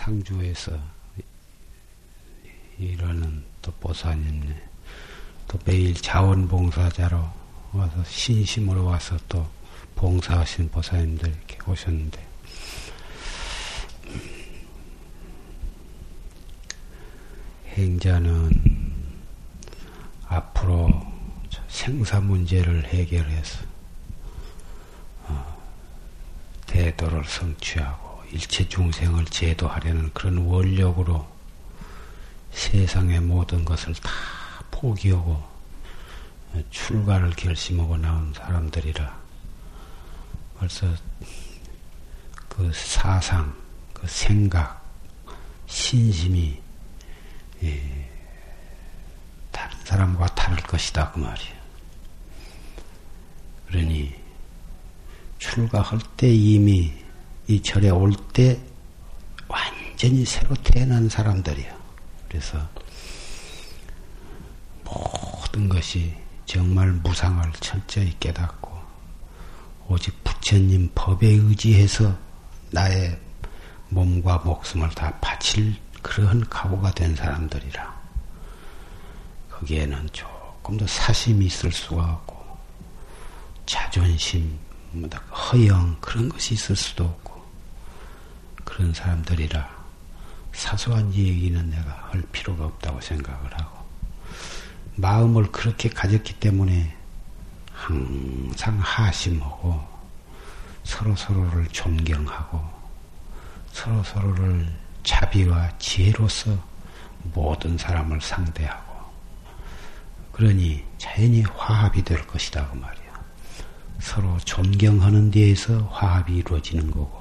상주에서 일하는 또 보살님네 또 매일 자원봉사자로 와서 신심으로 와서 또 봉사하신 보살님들 이렇게 오셨는데 행자는 앞으로 생사 문제를 해결해서 어, 대도를 성취하고 일체 중생을 제도하려는 그런 원력으로 세상의 모든 것을 다 포기하고 출가를 결심하고 나온 사람들이라 벌써 그 사상, 그 생각, 신심이 예, 다른 사람과 다를 것이다 그 말이에요. 그러니 출가할 때 이미 이 절에 올 때 완전히 새로 태어난 사람들이요. 그래서 모든 것이 정말 무상을 철저히 깨닫고 오직 부처님 법에 의지해서 나의 몸과 목숨을 다 바칠 그러한 각오가 된 사람들이라 거기에는 조금 더 사심이 있을 수가 없고 자존심, 허영 그런 것이 있을 수도 없고 그런 사람들이라 사소한 얘기는 내가 할 필요가 없다고 생각을 하고 마음을 그렇게 가졌기 때문에 항상 하심하고 서로 서로를 존경하고 서로 서로를 자비와 지혜로서 모든 사람을 상대하고 그러니 자연히 화합이 될 것이다 그 말이야. 서로 존경하는 데에서 화합이 이루어지는 거고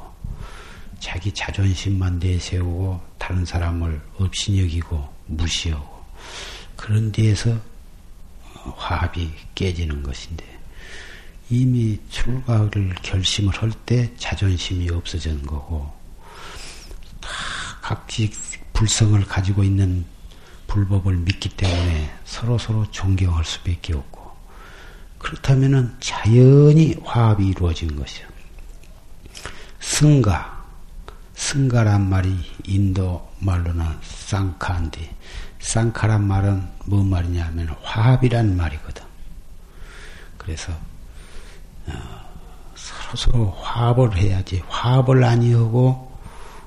자기 자존심만 내세우고 다른 사람을 없이 여기고 무시하고 그런 데에서 화합이 깨지는 것인데 이미 출가를 결심을 할 때 자존심이 없어진 거고 다 각기 불성을 가지고 있는 불법을 믿기 때문에 서로 서로 존경할 수밖에 없고 그렇다면은 자연히 화합이 이루어진 것이요. 승가 승가란 말이 인도 말로는 쌍카인데 쌍카란 말은 뭔 말이냐 하면 화합이란 말이거든. 그래서 어, 서로 서로 화합을 해야지 화합을 아니하고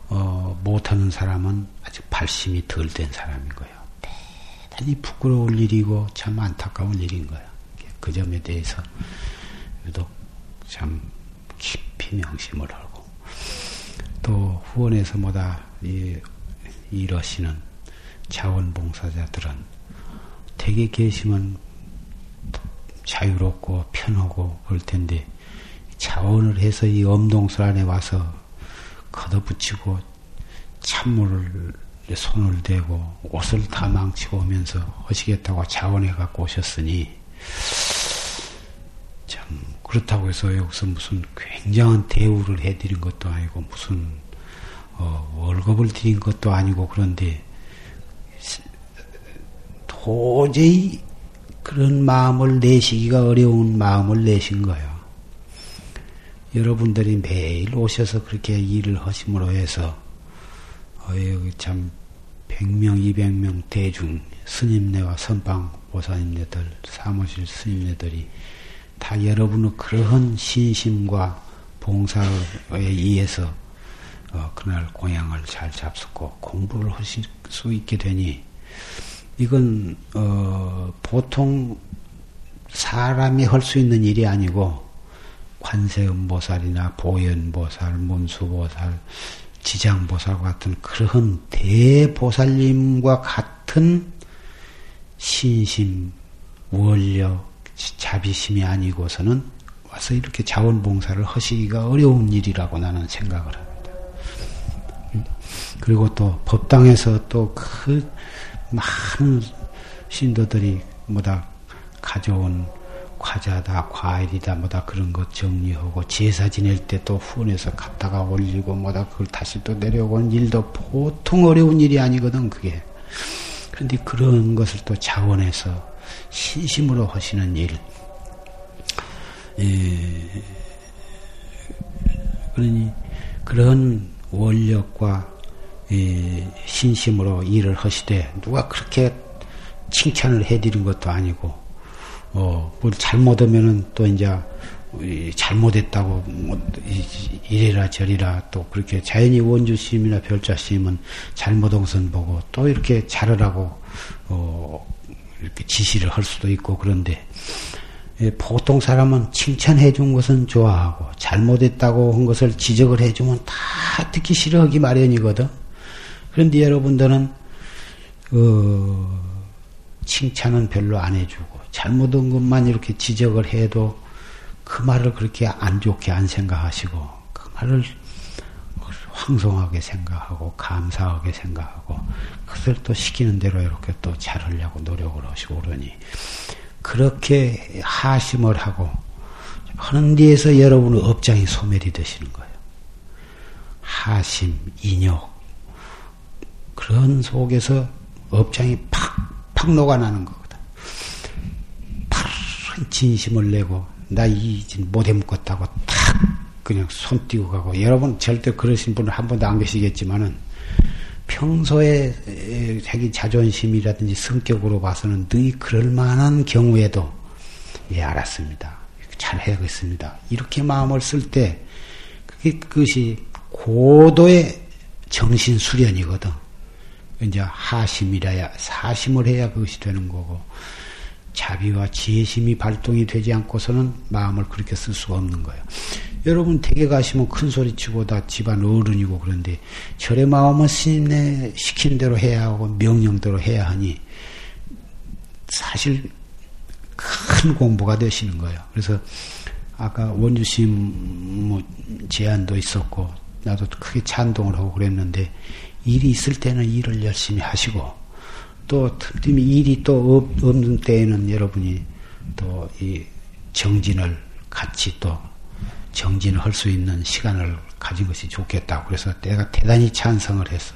어, 못하는 사람은 아직 발심이 덜 된 사람인 거예요. 대단히 부끄러울 일이고 참 안타까운 일인 거야. 그 점에 대해서 유독 참 깊이 명심을 하고 또 후원에서 뭐다 이, 이러시는 자원봉사자들은 댁에 계시면 자유롭고 편하고 그럴 텐데 자원을 해서 이 엄동설 안에 와서 걷어붙이고 찬물을 손을 대고 옷을 다 망치고 오면서 하시겠다고 자원해 갖고 오셨으니 참 그렇다고 해서 여기서 무슨 굉장한 대우를 해드린 것도 아니고 무슨 어, 월급을 드린 것도 아니고 그런데 도저히 그런 마음을 내시기가 어려운 마음을 내신 거예요. 여러분들이 매일 오셔서 그렇게 일을 하심으로 해서 어, 여기 참 100명, 200명 대중 스님네와 선방 보사님네들, 사무실 스님네들이 다 여러분의 그러한 신심과 봉사에 의해서 어, 그날 공양을 잘 잡수고 공부를 하실 수 있게 되니 이건 어, 보통 사람이 할 수 있는 일이 아니고 관세음보살이나 보현보살, 문수보살, 지장보살 같은 그런 대보살님과 같은 신심, 원력, 자비심이 아니고서는 와서 이렇게 자원봉사를 하시기가 어려운 일이라고 나는 생각을 합니다. 그리고 또 법당에서 또 그 많은 신도들이 뭐다 가져온 과자다, 과일이다, 뭐다 그런 것 정리하고 제사 지낼 때 또 후원해서 갖다가 올리고 뭐다 그걸 다시 또 내려오는 일도 보통 어려운 일이 아니거든 그게. 그런데 그런 것을 또 자원해서 신심으로 하시는 일. 예. 그러니 그런 원력과 신심으로 일을 하시되 누가 그렇게 칭찬을 해드린 것도 아니고 어, 뭘 잘못하면은 또 이제 잘못했다고 뭐 이래라 저리라 또 그렇게 자연히 원주심이나 별자심은 잘못한 것은 보고 또 이렇게 잘하라고 어, 이렇게 지시를 할 수도 있고 그런데 예, 보통 사람은 칭찬해 준 것은 좋아하고 잘못했다고 한 것을 지적을 해 주면 다 듣기 싫어하기 마련이거든. 그런데 여러분들은 어, 칭찬은 별로 안 해주고 잘못한 것만 이렇게 지적을 해도 그 말을 그렇게 안 좋게 안 생각하시고 그 말을 황송하게 생각하고 감사하게 생각하고 그것을 또 시키는 대로 이렇게 또 잘하려고 노력을 하시고 그러니 그렇게 하심을 하고 하는 데에서 여러분의 업장이 소멸이 되시는 거예요. 하심, 인욕 그런 속에서 업장이 팍팍 녹아나는 거거든. 바른 진심을 내고 나 이 못 해 먹겠다고 탁 그냥 손 띄고 가고 여러분 절대 그러신 분은 한 번도 안 계시겠지만은 평소에 자기 자존심이라든지 성격으로 봐서는 능히 그럴 만한 경우에도 예 알았습니다. 잘 해야겠습니다. 이렇게 마음을 쓸 때 그것이 고도의 정신 수련이거든. 이제 하심이라야 사심을 해야 그것이 되는 거고 자비와 지혜심이 발동이 되지 않고서는 마음을 그렇게 쓸 수가 없는 거예요. 여러분 댁에 가시면 큰 소리 치고 다 집안 어른이고 그런데 절의 마음은 스님네 시킨 대로 해야 하고 명령대로 해야 하니 사실 큰 공부가 되시는 거예요. 그래서 아까 원주심 뭐 제안도 있었고 나도 크게 찬동을 하고 그랬는데 일이 있을 때는 일을 열심히 하시고 또 틈틈이 일이 또 없, 없는 때에는 여러분이 또 이 정진을 같이 또 정진을 할 수 있는 시간을 가진 것이 좋겠다. 그래서 내가 대단히 찬성을 했어.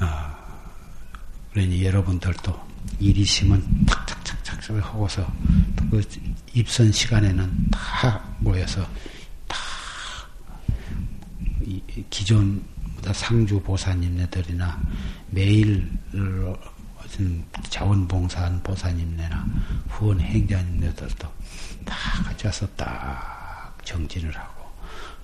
어, 그러니 여러분들도 일이 있으면 탁탁탁탁 하고서 그 입선 시간에는 다 모여서 다 기존 상주 보사님네들이나 매일 자원봉사한 보사님네나 후원 행자님네들도 다 같이 딱 정진을 하고.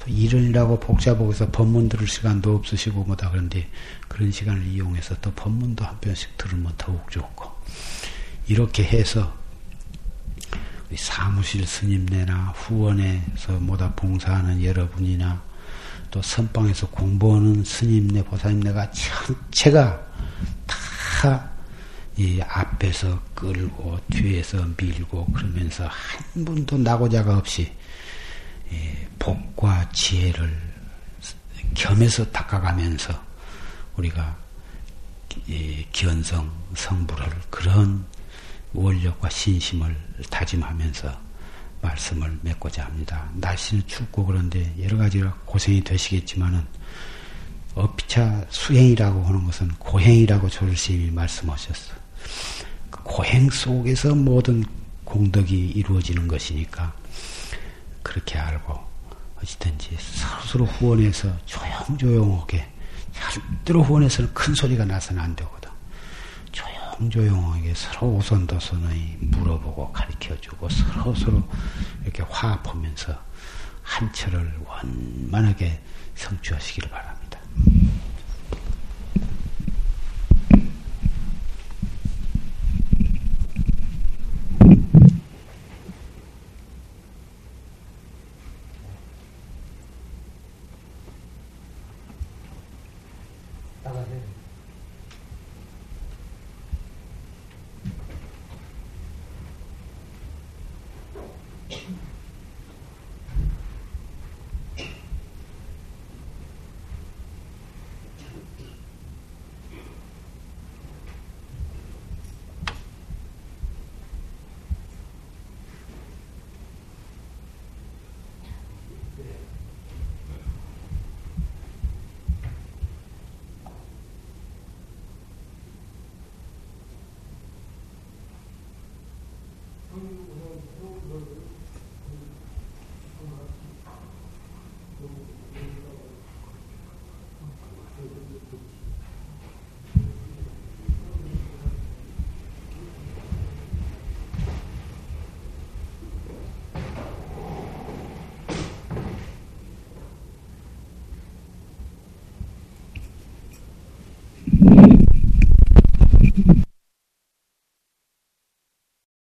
이런이라고 복잡하고서 법문 들을 시간도 없으시고 뭐다 그런데 그런 시간을 이용해서 또 법문도 한 편씩 들으면 더욱 좋고. 이렇게 해서 사무실 스님네나 후원에서 뭐다 봉사하는 여러분이나 또 선방에서 공부하는 스님네 보살님네가 전체가 다 이 앞에서 끌고 뒤에서 밀고 그러면서 한 분도 나고자가 없이 복과 지혜를 겸해서 닦아가면서 우리가 견성 성불을 그런 원력과 신심을 다짐하면서 말씀을 맺고자 합니다. 날씨는 춥고 그런데 여러 가지로 고생이 되시겠지만은 어피차 수행이라고 하는 것은 고행이라고 조르스님이 말씀하셨어. 그 고행 속에서 모든 공덕이 이루어지는 것이니까 그렇게 알고 어찌든지 서로 후원해서 조용조용하게 절대로 후원해서는 큰 소리가 나서는 안 되거든. 조용조용하게 서로 오선도선의 물어보고 가르쳐주고 서로 서로 이렇게 화합하면서 한 철을 원만하게 성취하시기를 바랍니다.